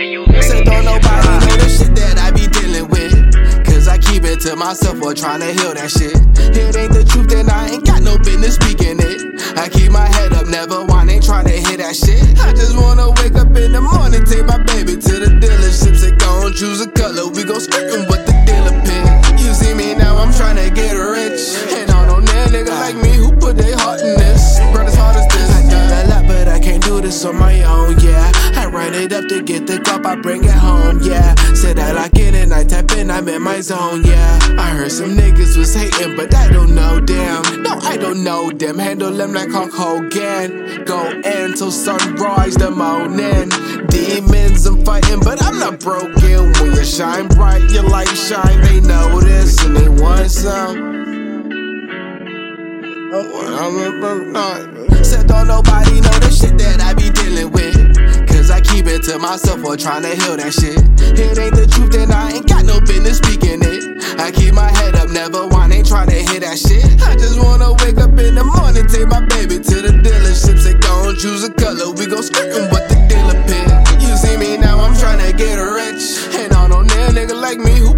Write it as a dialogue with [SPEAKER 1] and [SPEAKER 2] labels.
[SPEAKER 1] Said don't nobody
[SPEAKER 2] know the shit that I be dealing with. Cause I keep it to myself while trying to heal that shit. It ain't the truth, and I ain't got no business speaking it. I keep my head up, never whining, trying to hear that shit. I just wanna wake up in the morning, take my baby to the dealership, and go and choose a color. We gon' go skirting with the dealer pick. You see me now, I'm trying to get rich. And all don't nigga like me who put their heart in this. Brothers hard as this. I do a lot, but I can't do this on my own, yeah. I write it up to get the cup, I bring it home, yeah. Said I lock in and I tap in, I'm in my zone, yeah. I heard some niggas was hating, but I don't know them. No, I don't know them. Handle them like Hulk Hogan. Go in till sunrise the morning. Demons I'm fighting, but I'm not broken. When you shine bright, your light shine. They know this and they want some. Oh, I'm a. Said don't nobody know the shit that I be dealing with. To myself while trying to heal that shit. It ain't the truth, then I ain't got no business speaking it. I keep my head up, never whine, ain't trying to hear that shit. I just wanna wake up in the morning, take my baby to the dealership. Say, gon' choose a color, we gon' skirt what the dealer pick. You see me now, I'm trying to get rich. And I don't know nigga like me who